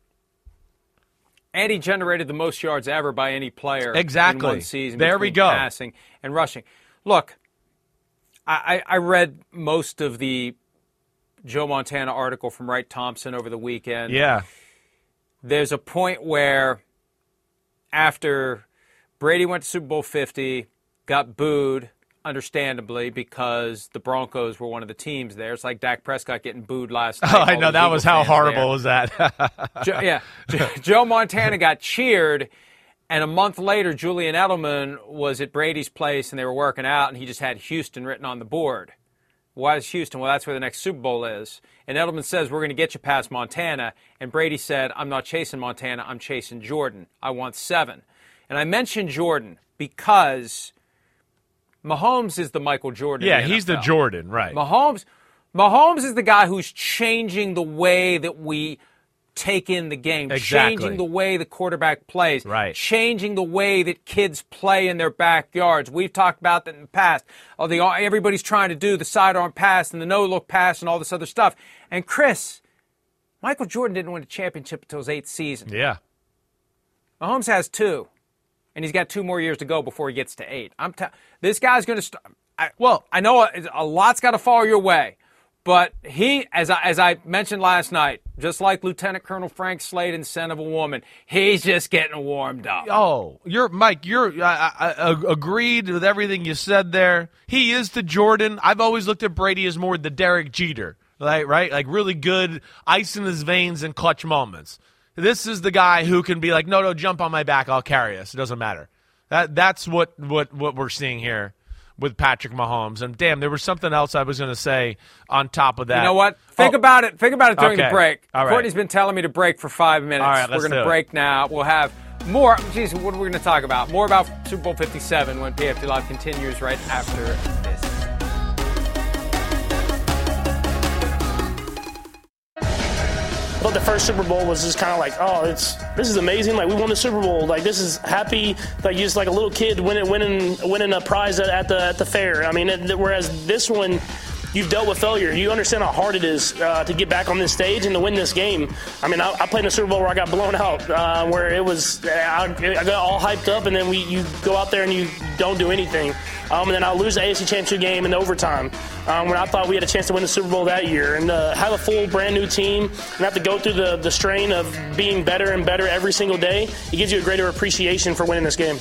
And he generated the most yards ever by any player Exactly. in one season. There we go. Passing and rushing. Look, I, I I read most of the Joe Montana article from Wright Thompson over the weekend. Yeah. There's a point where after Brady went to Super Bowl 50, got booed, understandably, because the Broncos were one of the teams there. It's like Dak Prescott getting booed last [LAUGHS] oh, night. Oh, I know that was how horrible there. was that. [LAUGHS] Yeah, Joe Montana got cheered, and a month later, Julian Edelman was at Brady's place, and they were working out, and he just had Houston written on the board. Why is Houston? Well, that's where the next Super Bowl is. And Edelman says, We're going to get you past Montana. And Brady said, I'm not chasing Montana, I'm chasing Jordan. I want seven. And I mentioned Jordan because Mahomes is the Michael Jordan. yeah, the he's the Jordan, right? Mahomes, Mahomes is the guy who's changing the way that we take in the game, Exactly. changing the way the quarterback plays, Right. changing the way that kids play in their backyards. We've talked about that in the past. Oh, the, everybody's trying to do the sidearm pass and the no look pass and all this other stuff. And Chris, Michael Jordan didn't win a championship until his eighth season. Yeah. Mahomes has two, and he's got two more years to go before he gets to eight. I'm t- this guy's going to start. well, I know a, a lot's got to fall your way, but he, as I, as I mentioned last night, just like Lieutenant Colonel Frank Slade in Scent of a Woman, he's just getting warmed up. Oh, you're Mike. You're I, I, I agreed with everything you said there. He is the Jordan. I've always looked at Brady as more the Derek Jeter, like right, like really good, ice in his veins and clutch moments. This is the guy who can be like, no, no, jump on my back, I'll carry us. It doesn't matter. That that's what what what we're seeing here with Patrick Mahomes. And damn, there was something else I was going to say on top of that. You know what? Oh. Think Oh. about it. Think about it during Okay. the break. All right. Courtney's been telling me to break for five minutes. All right, We're going to do it. break now. We'll have more. Geez, what are we going to talk about? More about Super Bowl 57 when PFT Live continues right after this. Thought the first Super Bowl was just kind of like, oh, it's this is amazing. Like we won the Super Bowl. Like this is happy. Like just like a little kid winning winning winning a prize at, at the at the fair. I mean, it, whereas this one. You've dealt with failure. You understand how hard it is uh, to get back on this stage and to win this game. I mean, I, I played in a Super Bowl where I got blown out, uh, where it was I, I got all hyped up, and then we you go out there and you don't do anything, um, and then I lose the AFC Championship game in overtime um, when I thought we had a chance to win the Super Bowl that year, and uh, have a full brand new team and have to go through the the strain of being better and better every single day. It gives you a greater appreciation for winning this game.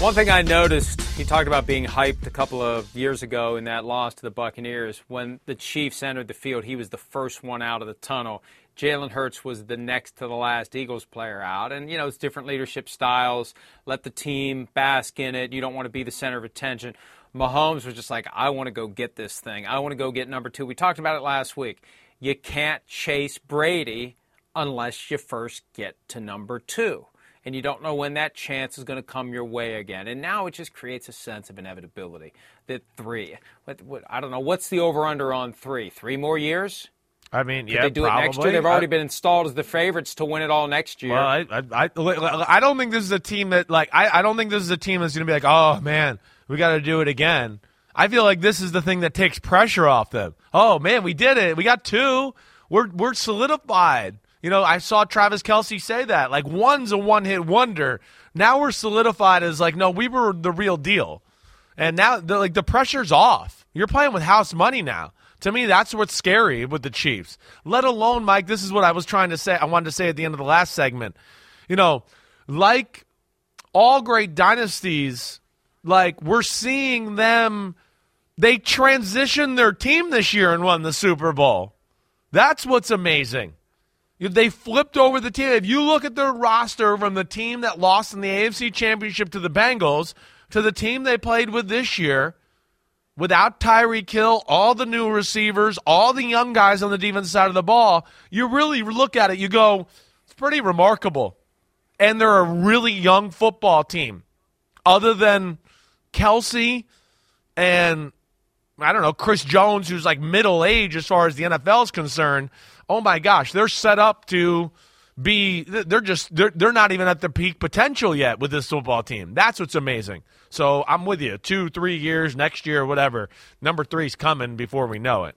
One thing I noticed, he talked about being hyped a couple of years ago in that loss to the Buccaneers. When the Chiefs entered the field, he was the first one out of the tunnel. Jalen Hurts was the next to the last Eagles player out. And, you know, it's different leadership styles. Let the team bask in it. You don't want to be the center of attention. Mahomes was just like, I want to go get this thing. I want to go get number two. We talked about it last week. You can't chase Brady unless you first get to number two and you don't know when that chance is going to come your way again. And now it just creates a sense of inevitability that three. What, what, I don't know. What's the over under on three? Three more years? I mean, Could yeah, they do probably. it next year? They've already I- been installed as the favorites to win it all next year. Well, I, I, I, I don't think this is a team that like I, I don't think this is a team that's going to be like, oh man, we got to do it again. I feel like this is the thing that takes pressure off them. Oh man, we did it. We got two. We're we're solidified. You know, I saw Travis Kelce say that. Like one's a one hit wonder. Now we're solidified as like, no, we were the real deal. And now the, like the pressure's off. You're playing with house money now. To me, that's what's scary with the Chiefs. Let alone, Mike, this is what I was trying to say. I wanted to say at the end of the last segment. You know, like all great dynasties, like we're seeing them they transitioned their team this year and won the Super Bowl. That's what's amazing. They flipped over the team. If you look at their roster from the team that lost in the AFC Championship to the Bengals to the team they played with this year, without Tyreek Hill, all the new receivers, all the young guys on the defense side of the ball, you really look at it, you go, it's pretty remarkable. And they're a really young football team. Other than Kelce and I don't know, Chris Jones, who's like middle age as far as the NFL is concerned. Oh my gosh, they're set up to be. They're just they're they're not even at their peak potential yet with this football team. That's what's amazing. So I'm with you. Two, three years, next year, whatever. Number three's coming before we know it.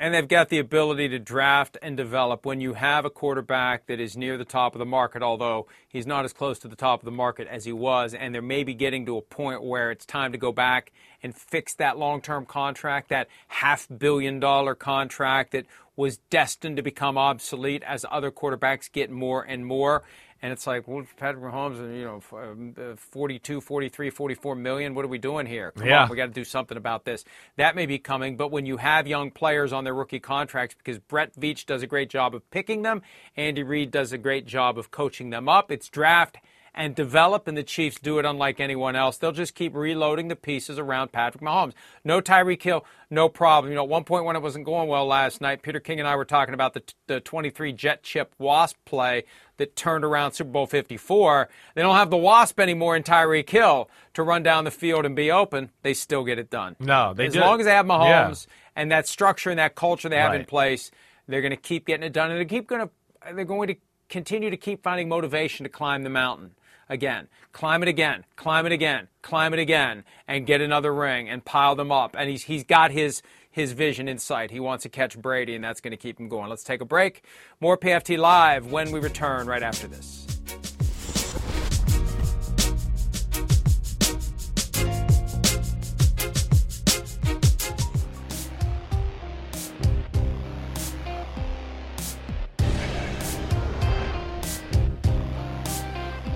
And they've got the ability to draft and develop when you have a quarterback that is near the top of the market, although he's not as close to the top of the market as he was, and they're maybe getting to a point where it's time to go back and fix that long term contract, that half billion dollar contract that was destined to become obsolete as other quarterbacks get more and more. And it's like, well, Patrick Mahomes, you know, um, uh, 42, 43, 44 million. What are we doing here? Come Yeah. on, we got to do something about this. That may be coming, but when you have young players on their rookie contracts, because Brett Veach does a great job of picking them, Andy Reid does a great job of coaching them up. It's draft and develop, and the Chiefs do it unlike anyone else. They'll just keep reloading the pieces around Patrick Mahomes. No Tyreek Hill, no problem. You know, at one point when it wasn't going well last night, Peter King and I were talking about the, the 23 jet chip wasp play that turned around Super Bowl 54. They don't have the wasp anymore in Tyreek Hill to run down the field and be open. They still get it done. No, they as long as they have Yeah. Mahomes and that structure and that culture they have in place, they're going to keep getting it done, and they keep going to they're going to continue to keep finding motivation to climb the mountain again, climb it again, climb it again, climb it again, and get another ring and pile them up. And he's he's got his his vision in sight. He wants to catch Brady, and that's going to keep him going. Let's take a break. More PFT Live when we return right after this.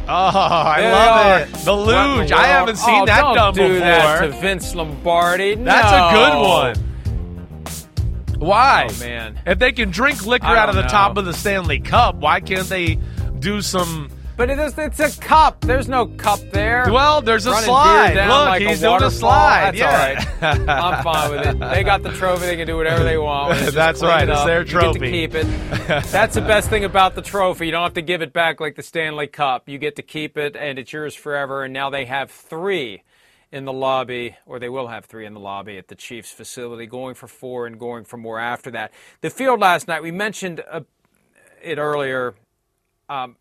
Oh, I There love they it. The luge. I haven't seen Oh, that don't done do before. that to Vince Lombardi. That's No. a good one. Why? Oh, man. If they can drink liquor out of the don't top of the Stanley Cup, why can't they do some? But it is, it's a cup. There's no cup there. Well, there's a Running slide. Look, like he's a doing a slide. That's Yeah. all right. [LAUGHS] I'm fine with it. They got the trophy. They can do whatever they want. with it. Just That's right. it It's their You trophy. get to keep it. That's the [LAUGHS] best thing about the trophy. You don't have to give it back like the Stanley Cup. You get to keep it, and it's yours forever. And now they have three in the lobby, or they will have three in the lobby at the Chiefs facility, going for four and going for more after that. The field last night, we mentioned uh, it earlier. Um,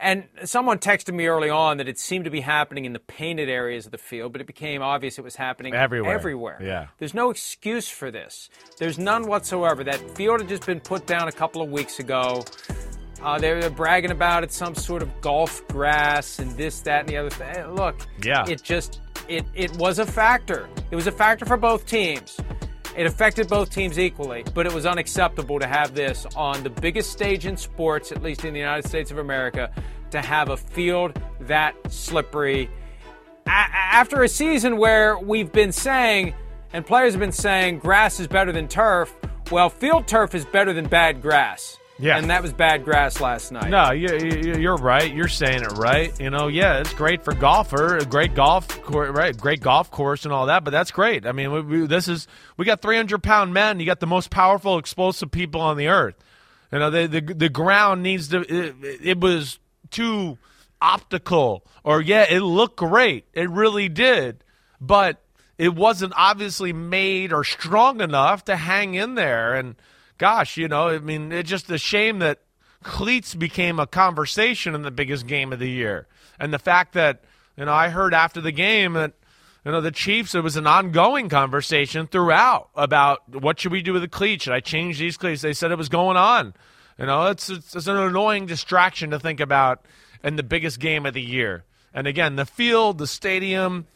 and someone texted me early on that it seemed to be happening in the painted areas of the field, but it became obvious it was happening Everywhere. Everywhere. Yeah. There's no excuse for this. There's none whatsoever. That field had just been put down a couple of weeks ago. Uh, they were bragging about it, some sort of golf grass and this, that, and the other thing. Look, Yeah. it just it it was a factor. It was a factor for both teams. It affected both teams equally, but it was unacceptable to have this on the biggest stage in sports, at least in the United States of America, to have a field that slippery. A- after a season where we've been saying, and players have been saying, grass is better than turf, well, field turf is better than bad grass. Yeah. And that was bad grass last night. No, you, you're right. You're saying it right. You know, yeah, it's great for golfer, a great golf, cour- right? Great golf course and all that. But that's great. I mean, we, we, this is we got 300 pound men. You got the most powerful, explosive people on the earth. You know, the the, the ground needs to. It, it was too optical, or yeah, it looked great. It really did, but it wasn't obviously made or strong enough to hang in there. And gosh, you know, I mean, it's just a shame that cleats became a conversation in the biggest game of the year. And the fact that, you know, I heard after the game that, you know, the Chiefs, it was an ongoing conversation throughout about what should we do with the cleats? Should I change these cleats? They said it was going on. You know, it's, it's, it's an annoying distraction to think about in the biggest game of the year. And again, the field, the stadium,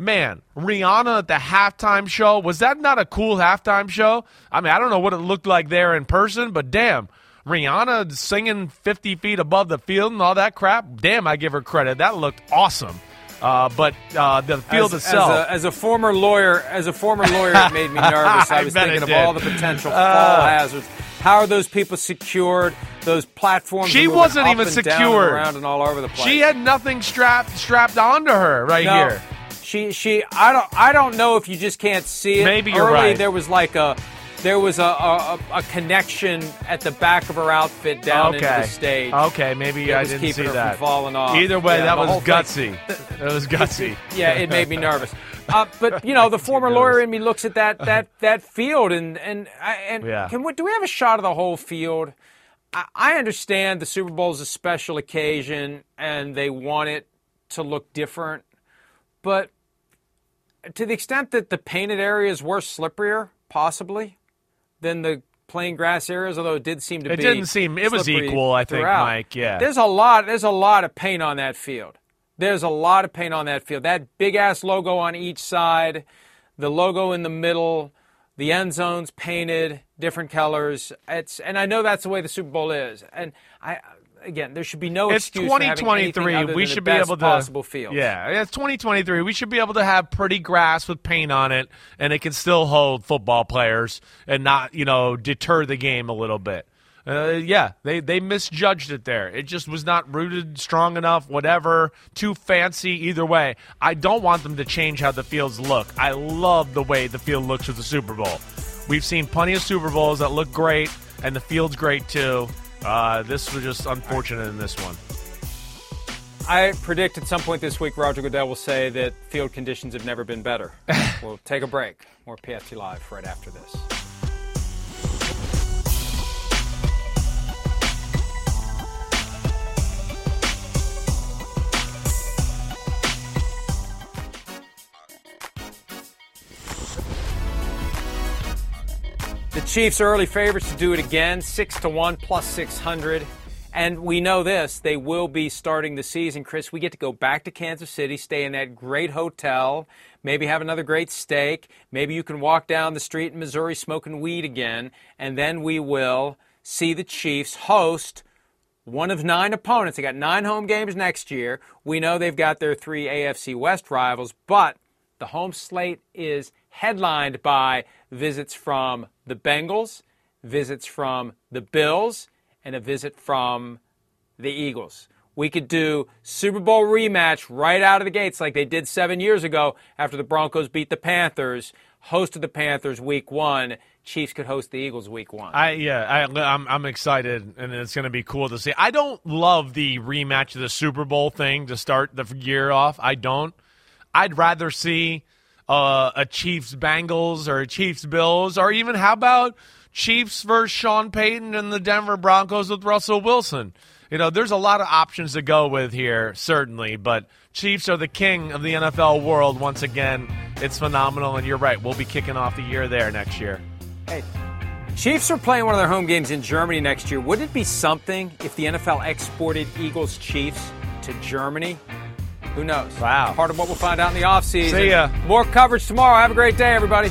man, Rihanna at the halftime show, was that not a cool halftime show? I mean, I don't know what it looked like there in person, but damn, Rihanna singing 50 feet above the field and all that crap. Damn, I give her credit. That looked awesome. Uh, but uh, the field as, itself. As a, as a former lawyer, as a former lawyer, it made me [LAUGHS] nervous. I was thinking of all the potential fall Uh. hazards. How are those people secured? Those platforms. She wasn't even secured. around and all over the place. she had nothing strapped strapped onto her right no, here. She she I don't I don't know if you just can't see it. Maybe you're Early, right. There was like a there was a, a, a connection at the back of her outfit down into Okay. the stage. Okay, maybe I was didn't keeping see her that. From falling off. Either way, Yeah, that was thing- gutsy. [LAUGHS] That was gutsy. [LAUGHS] yeah, it made me nervous. [LAUGHS] Uh, but you know, the former lawyer in me looks at that that that field and and and Yeah. can we, do we have a shot of the whole field? I, I understand the Super Bowl is a special occasion and they want it to look different, but to the extent that the painted areas were slipperier, possibly than the plain grass areas, although it did seem to It be. It didn't seem- it was equal, I think, throughout. Mike, yeah. There's a lot. There's a lot of paint on that field. There's a lot of paint on that field. That big ass logo on each side, the logo in the middle, the end zones painted different colors. It's and I know that's the way the Super Bowl is. And I again, there should be no it's excuse anything 2023. other We should the be best able to possible field. Yeah, it's 2023. We should be able to have pretty grass with paint on it, and it can still hold football players and not, you know, deter the game a little bit. Uh, yeah, they they misjudged it there. It just was not rooted strong enough. Whatever, too fancy. Either way, I don't want them to change how the fields look. I love the way the field looks with the Super Bowl. We've seen plenty of Super Bowls that look great, and the field's great too. Uh, this was just unfortunate in this one. I predict at some point this week Roger Goodell will say that field conditions have never been better. [LAUGHS] we'll take a break. More PFT Live right after this. Chiefs are early favorites to do it again, six to one plus six hundred. And we know this, they will be starting the season. Chris, we get to go back to Kansas City, stay in that great hotel, maybe have another great steak. Maybe you can walk down the street in Missouri smoking weed again. And then we will see the Chiefs host one of nine opponents. They got nine home games next year. We know they've got their three AFC West rivals, but the home slate is headlined by visits from the Bengals, visits from the Bills, and a visit from the Eagles. We could do Super Bowl rematch right out of the gates like they did seven years ago after the Broncos beat the Panthers, hosted the Panthers week one. Chiefs could host the Eagles week one. I yeah, I, I'm I'm excited, and it's going to be cool to see. I don't love the rematch of the Super Bowl thing to start the year off. I don't. I'd rather see uh, a Chiefs Bengals or a Chiefs Bills, or even how about Chiefs versus Sean Payton and the Denver Broncos with Russell Wilson. You know, there's a lot of options to go with here, certainly, but Chiefs are the king of the NFL world once again. It's phenomenal, and you're right. We'll be kicking off the year there next year. Hey, Chiefs are playing one of their home games in Germany next year. Wouldn't it be something if the NFL exported Eagles Chiefs to Germany? Who knows? Wow. Part of what we'll find out in the offseason. See ya. More coverage tomorrow. Have a great day, everybody.